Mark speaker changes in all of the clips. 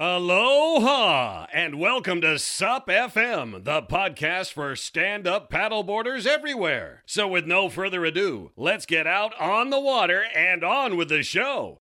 Speaker 1: Aloha and welcome to SUP FM, the podcast for stand up paddleboarders everywhere. So, with no further ado, let's get out on the water and on with the show.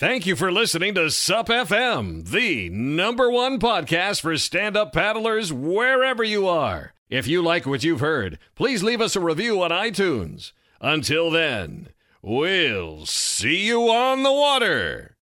Speaker 1: Thank you for listening to SUP FM, the number one podcast for stand up paddlers wherever you are. If you like what you've heard, please leave us a review on iTunes. Until then, we'll see you on the water.